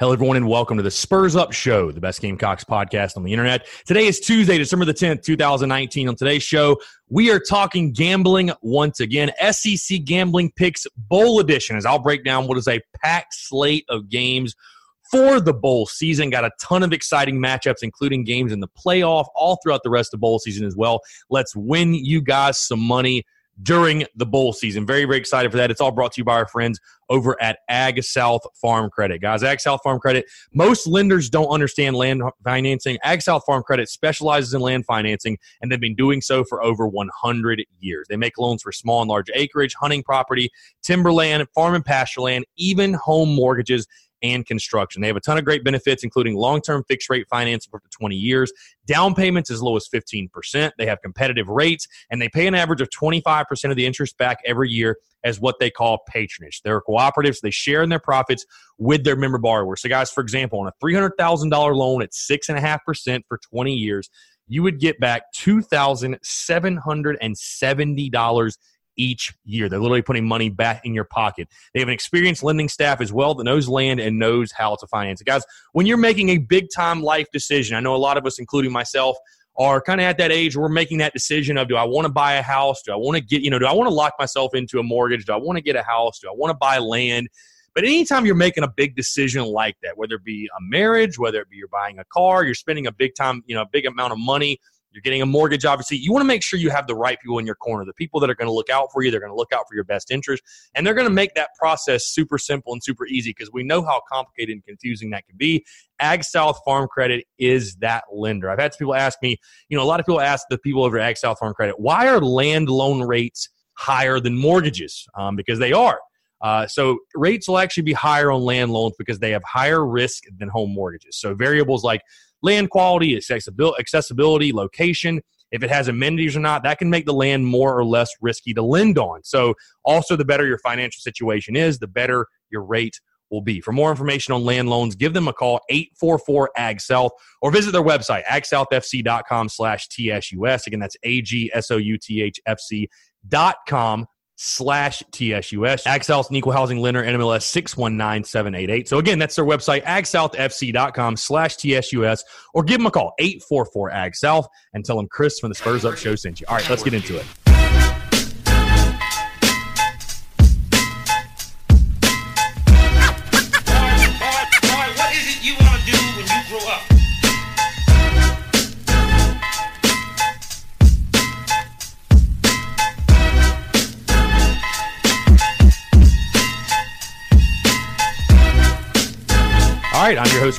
Hello, everyone, and welcome to the Spurs Up Show, the best Gamecocks podcast on the internet. Today is Tuesday, December the 10th, 2019. On today's show, we are talking gambling once again. SEC Gambling Picks Bowl Edition, as I'll break down what is a packed slate of games for the bowl season. Got a ton of exciting matchups, including games in the playoff, all throughout the rest of bowl season as well. Let's win you guys some money during the bowl season. Very, very excited for that. It's all brought to you by our friends over at Ag South Farm Credit. Guys, Ag South Farm Credit, most lenders don't understand land financing. Ag South Farm Credit specializes in land financing, and they've been doing so for over 100 years. They make loans for small and large acreage, hunting property, timberland, farm and pasture land, even home mortgages and construction. They have a ton of great benefits, including long term fixed rate financing for up to 20 years, down payments as low as 15%. They have competitive rates, and they pay an average of 25% of the interest back every year as what they call patronage. They're cooperatives, they share in their profits with their member borrowers. So, guys, for example, on a $300,000 loan at 6.5% for 20 years, you would get back $2,770 each year. They're literally putting money back in your pocket. They have an experienced lending staff as well that knows land and knows how to finance it. Guys, when you're making a big time life decision, I know a lot of us, including myself, are kind of at that age where we're making that decision of do I want to buy a house? Do I want to get, you know, do I want to lock myself into a mortgage? Do I want to get a house? Do I want to buy land? But anytime you're making a big decision like that, whether it be a marriage, whether it be you're buying a car, you're spending a big time, you know, a big amount of money you're getting a mortgage, obviously. You want to make sure you have the right people in your corner, the people that are going to look out for you, they're going to look out for your best interest, and they're going to make that process super simple and super easy because we know how complicated and confusing that can be. Ag South Farm Credit is that lender. I've had people ask me, you know, a lot of people ask the people over Ag South Farm Credit, why are land loan rates higher than mortgages? Um, because they are. Uh, so rates will actually be higher on land loans because they have higher risk than home mortgages. So variables like land quality, accessibility, location, if it has amenities or not, that can make the land more or less risky to lend on. So, also, the better your financial situation is, the better your rate will be. For more information on land loans, give them a call, 844 AG South, or visit their website, agsouthfc.com slash TSUS. Again, that's A G S O U T H F C dot com slash TSUS. AgSouth and Equal Housing Lender, NMLS 619788. So again, that's their website, agsouthfc.com slash TSUS, or give them a call, 844 AgSouth, and tell them Chris from the Spurs Up Show sent you. All right, let's get into it.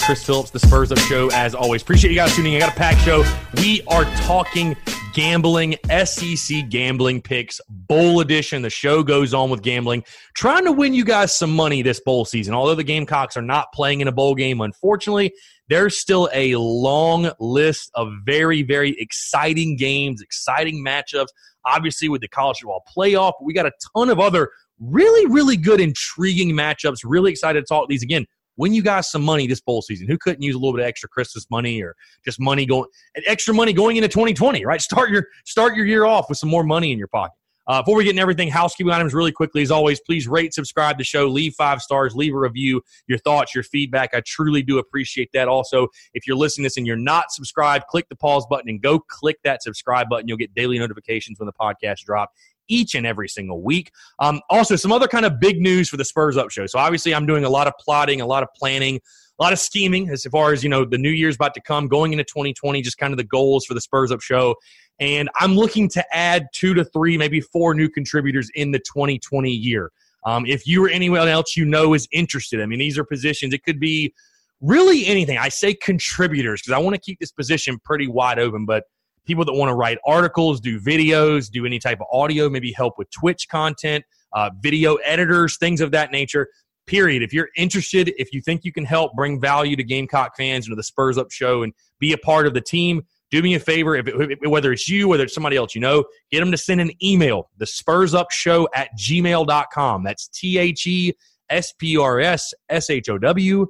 Chris Phillips, the Spurs Up Show. As always, appreciate you guys tuning in. I got a packed show. We are talking gambling, SEC gambling picks, bowl edition. The show goes on with gambling, trying to win you guys some money this bowl season. Although the Gamecocks are not playing in a bowl game, unfortunately, there's still a long list of very, very exciting games, exciting matchups. Obviously, with the college football playoff, we got a ton of other really, really good, intriguing matchups. Really excited to talk these again win you guys some money this bowl season. Who couldn't use a little bit of extra Christmas money or just money going extra money going into 2020, right? Start your start your year off with some more money in your pocket. Uh, before we get into everything, housekeeping items really quickly. As always, please rate, subscribe to the show, leave five stars, leave a review, your thoughts, your feedback. I truly do appreciate that. Also, if you're listening to this and you're not subscribed, click the pause button and go click that subscribe button. You'll get daily notifications when the podcast drop each and every single week. Um, also, some other kind of big news for the Spurs Up Show. So, obviously, I'm doing a lot of plotting, a lot of planning, a lot of scheming as far as, you know, the new year's about to come, going into 2020, just kind of the goals for the Spurs Up Show. And I'm looking to add two to three, maybe four new contributors in the 2020 year. Um, if you or anyone else you know is interested, I mean, these are positions, it could be really anything. I say contributors because I want to keep this position pretty wide open, but people that want to write articles, do videos, do any type of audio, maybe help with Twitch content, uh, video editors, things of that nature. Period. If you're interested, if you think you can help bring value to Gamecock fans and to the Spurs Up show and be a part of the team, do me a favor. If it, whether it's you, whether it's somebody else you know, get them to send an email, the Spurs Up Show at gmail.com. That's T H E S P R S S H O W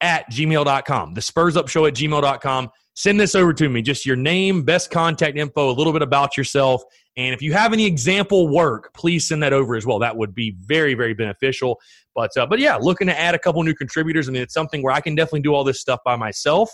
at gmail.com. The Spurs Up Show at gmail.com send this over to me. Just your name, best contact info, a little bit about yourself. And if you have any example work, please send that over as well. That would be very, very beneficial. But uh, but yeah, looking to add a couple new contributors. I mean, it's something where I can definitely do all this stuff by myself.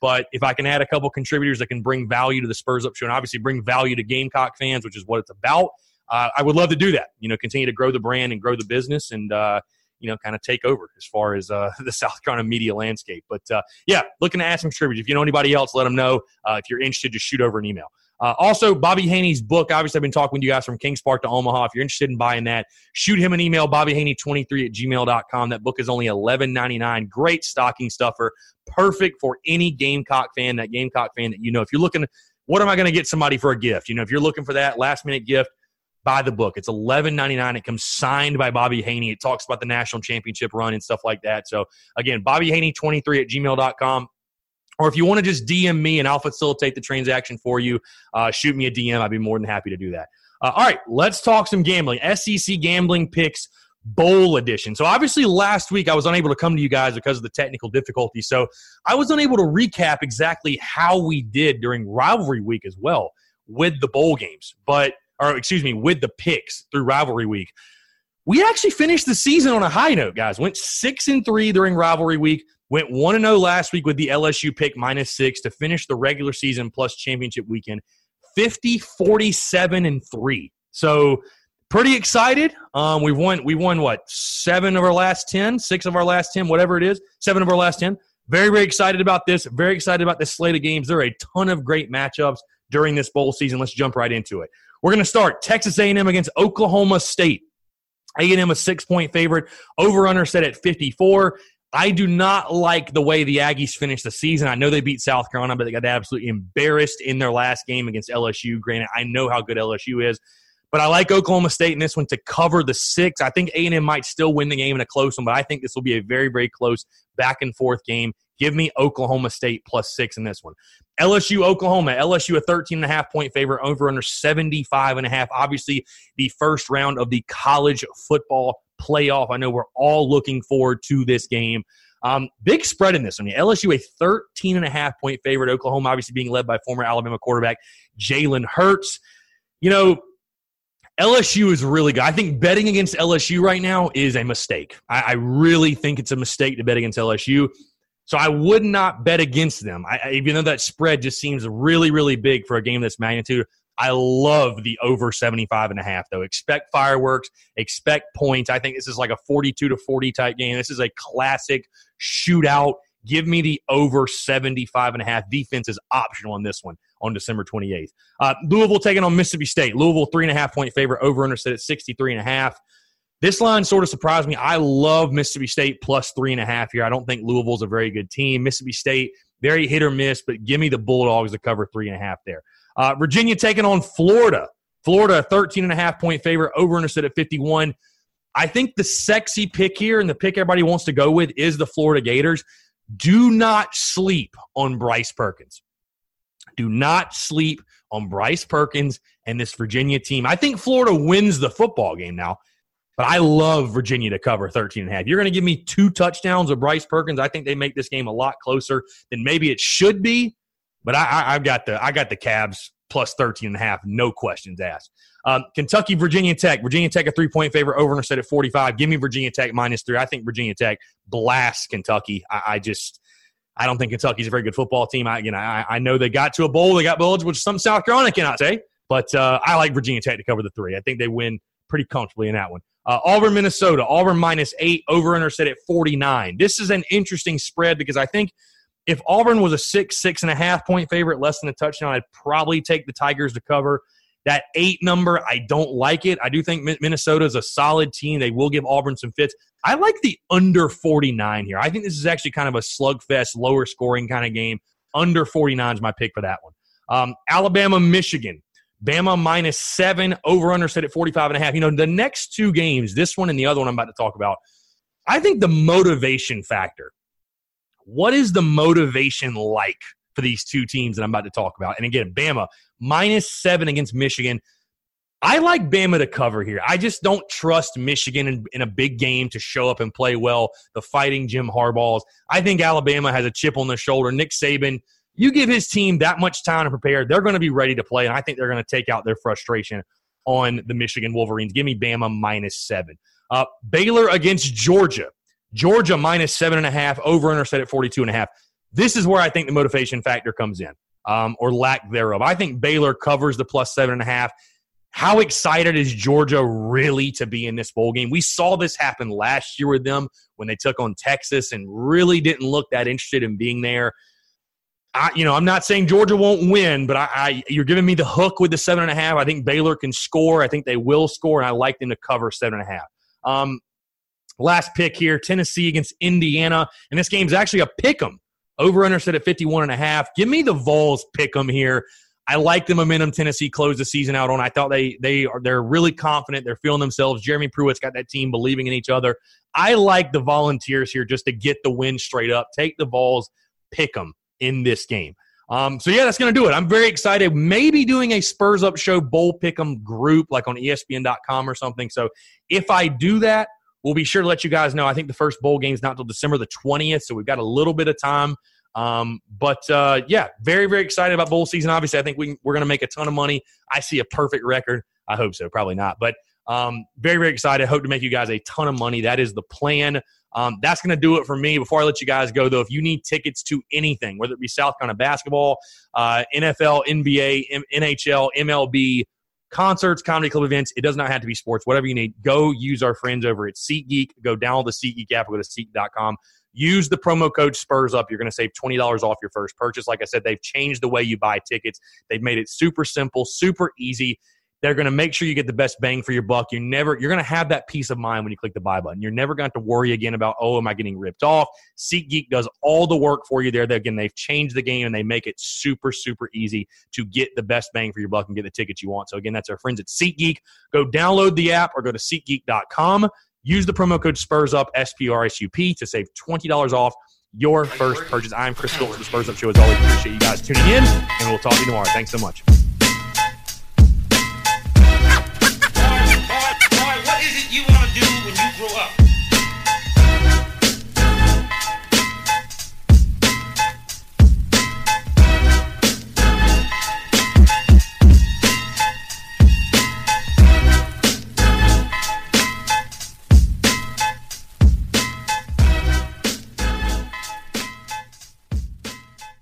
But if I can add a couple contributors that can bring value to the Spurs Up Show and obviously bring value to Gamecock fans, which is what it's about, uh, I would love to do that. You know, continue to grow the brand and grow the business and. Uh, you know, kind of take over as far as uh, the South Carolina media landscape. But uh, yeah, looking to add some contributors. If you know anybody else, let them know. Uh, if you're interested, just shoot over an email. Uh, also, Bobby Haney's book. Obviously, I've been talking with you guys from Kings Park to Omaha. If you're interested in buying that, shoot him an email, bobbyhaney23 at gmail.com. That book is only $11.99. Great stocking stuffer. Perfect for any Gamecock fan, that Gamecock fan that you know. If you're looking, what am I going to get somebody for a gift? You know, if you're looking for that last minute gift, buy the book. It's eleven ninety nine. It comes signed by Bobby Haney. It talks about the national championship run and stuff like that. So again, Bobby Haney twenty three at gmail.com. Or if you want to just DM me and I'll facilitate the transaction for you, uh, shoot me a DM. I'd be more than happy to do that. Uh, all right, let's talk some gambling. SEC gambling picks bowl edition. So obviously last week I was unable to come to you guys because of the technical difficulty. So I was unable to recap exactly how we did during rivalry week as well with the bowl games. But or excuse me, with the picks through rivalry week. We actually finished the season on a high note, guys. Went six and three during rivalry week. Went one and zero oh last week with the LSU pick minus six to finish the regular season plus championship weekend. 50, 47, and three. So pretty excited. Um, we won. We won what seven of our last ten, six of our last ten, whatever it is. Seven of our last ten. Very, very excited about this. Very excited about this slate of games. There are a ton of great matchups during this bowl season. Let's jump right into it. We're going to start Texas A&M against Oklahoma State. A&M a six-point favorite. Over under set at 54. I do not like the way the Aggies finished the season. I know they beat South Carolina, but they got absolutely embarrassed in their last game against LSU. Granted, I know how good LSU is, but I like Oklahoma State in this one to cover the six. I think A&M might still win the game in a close one, but I think this will be a very, very close back and forth game. Give me Oklahoma State plus six in this one. LSU, Oklahoma. LSU a 13 and a half point favorite over under 75 and a half. Obviously, the first round of the college football playoff. I know we're all looking forward to this game. Um, big spread in this one. LSU a 13 and a half point favorite. Oklahoma obviously being led by former Alabama quarterback Jalen Hurts. You know, LSU is really good. I think betting against LSU right now is a mistake. I, I really think it's a mistake to bet against LSU. So I would not bet against them. I, even though that spread just seems really, really big for a game of this magnitude, I love the over 75 and a half, though. Expect fireworks, expect points. I think this is like a 42 to 40 type game. This is a classic shootout. Give me the over 75 and a half. Defense is optional on this one on December 28th. Uh, Louisville taking on Mississippi State. Louisville, three and a half point favorite, over under set at 63 and a half. This line sort of surprised me. I love Mississippi State plus three and a half here. I don't think Louisville's a very good team. Mississippi State, very hit or miss, but give me the Bulldogs to cover three and a half there. Uh, Virginia taking on Florida. Florida, 13 and a half point favorite, over and set at 51. I think the sexy pick here and the pick everybody wants to go with is the Florida Gators. Do not sleep on Bryce Perkins. Do not sleep on Bryce Perkins and this Virginia team. I think Florida wins the football game now. But I love Virginia to cover 13 and a half. You're going to give me two touchdowns of Bryce Perkins. I think they make this game a lot closer than maybe it should be. But I, have got the I got the Cavs plus 13 and a half, no questions asked. Um, Kentucky, Virginia Tech. Virginia Tech, a three point favorite, over and set at 45. Give me Virginia Tech minus three. I think Virginia Tech blasts Kentucky. I, I just, I don't think Kentucky's a very good football team. I, you know, I, I know they got to a bowl, they got bullets, which some South Carolina cannot say, but uh, I like Virginia Tech to cover the three. I think they win pretty comfortably in that one. Uh, Auburn, Minnesota. Auburn minus eight, over under set at 49. This is an interesting spread because I think if Auburn was a six, six and a half point favorite, less than a touchdown, I'd probably take the Tigers to cover. That eight number, I don't like it. I do think Minnesota is a solid team. They will give Auburn some fits. I like the under 49 here. I think this is actually kind of a slugfest, lower scoring kind of game. Under 49 is my pick for that one. Um, Alabama, Michigan. Bama minus seven, over under set at 45 and a half. You know, the next two games, this one and the other one I'm about to talk about, I think the motivation factor. What is the motivation like for these two teams that I'm about to talk about? And again, Bama minus seven against Michigan. I like Bama to cover here. I just don't trust Michigan in, in, a big game to show up and play well. The fighting Jim Harbaughs. I think Alabama has a chip on their shoulder. Nick Saban, you give his team that much time to prepare, they're going to be ready to play. And I think they're going to take out their frustration on the Michigan Wolverines. Give me Bama minus seven. Uh, Baylor against Georgia. Georgia minus seven and a half, over under set at 42 and a half. This is where I think the motivation factor comes in, um, or lack thereof. I think Baylor covers the plus seven and a half. How excited is Georgia really to be in this bowl game? We saw this happen last year with them when they took on Texas and really didn't look that interested in being there. I, you know, I'm not saying Georgia won't win, but I, I, you're giving me the hook with the seven and a half. I think Baylor can score. I think they will score, and I like them to cover seven and a half. Um, last pick here: Tennessee against Indiana, and this game's actually a pick 'em. Over under set at 51 and a half. Give me the Vols pick 'em here. I like the momentum Tennessee closed the season out on. I thought they they are they're really confident. They're feeling themselves. Jeremy Pruitt's got that team believing in each other. I like the Volunteers here just to get the win straight up. Take the Vols, pick them in this game. Um, so yeah, that's going to do it. I'm very excited. Maybe doing a Spurs Up Show Bowl Pick'em group like on ESPN.com or something. So if I do that, we'll be sure to let you guys know. I think the first bowl game is not until December the 20th, so we've got a little bit of time. Um, but uh, yeah, very very excited about bowl season. Obviously, I think we we're going to make a ton of money. I see a perfect record. I hope so. Probably not, but um, very very excited. Hope to make you guys a ton of money. That is the plan. Um, that's going to do it for me. Before I let you guys go, though, if you need tickets to anything, whether it be South Carolina basketball, uh, NFL, NBA, M- NHL, MLB, concerts, comedy club events, it does not have to be sports. Whatever you need, go use our friends over at SeatGeek. Go download the SeatGeek app. Go to SeatGeek.com. Use the promo code Spurs Up. You're going to save twenty dollars off your first purchase. Like I said, they've changed the way you buy tickets. They've made it super simple, super easy. They're going to make sure you get the best bang for your buck. You're never, you're going to have that peace of mind when you click the buy button. You're never going to worry again about, oh, am I getting ripped off? SeatGeek does all the work for you there. They, again, they've changed the game and they make it super, super easy to get the best bang for your buck and get the tickets you want. So again, that's our friends at SeatGeek. Go download the app or go to SeatGeek.com. Use the promo code SPURSUP, S P R S U P to save twenty dollars off your first purchase. I'm Chris Phillips the Spurs Up Show. As always, appreciate you guys tuning in, and we'll talk to you tomorrow. Thanks so much.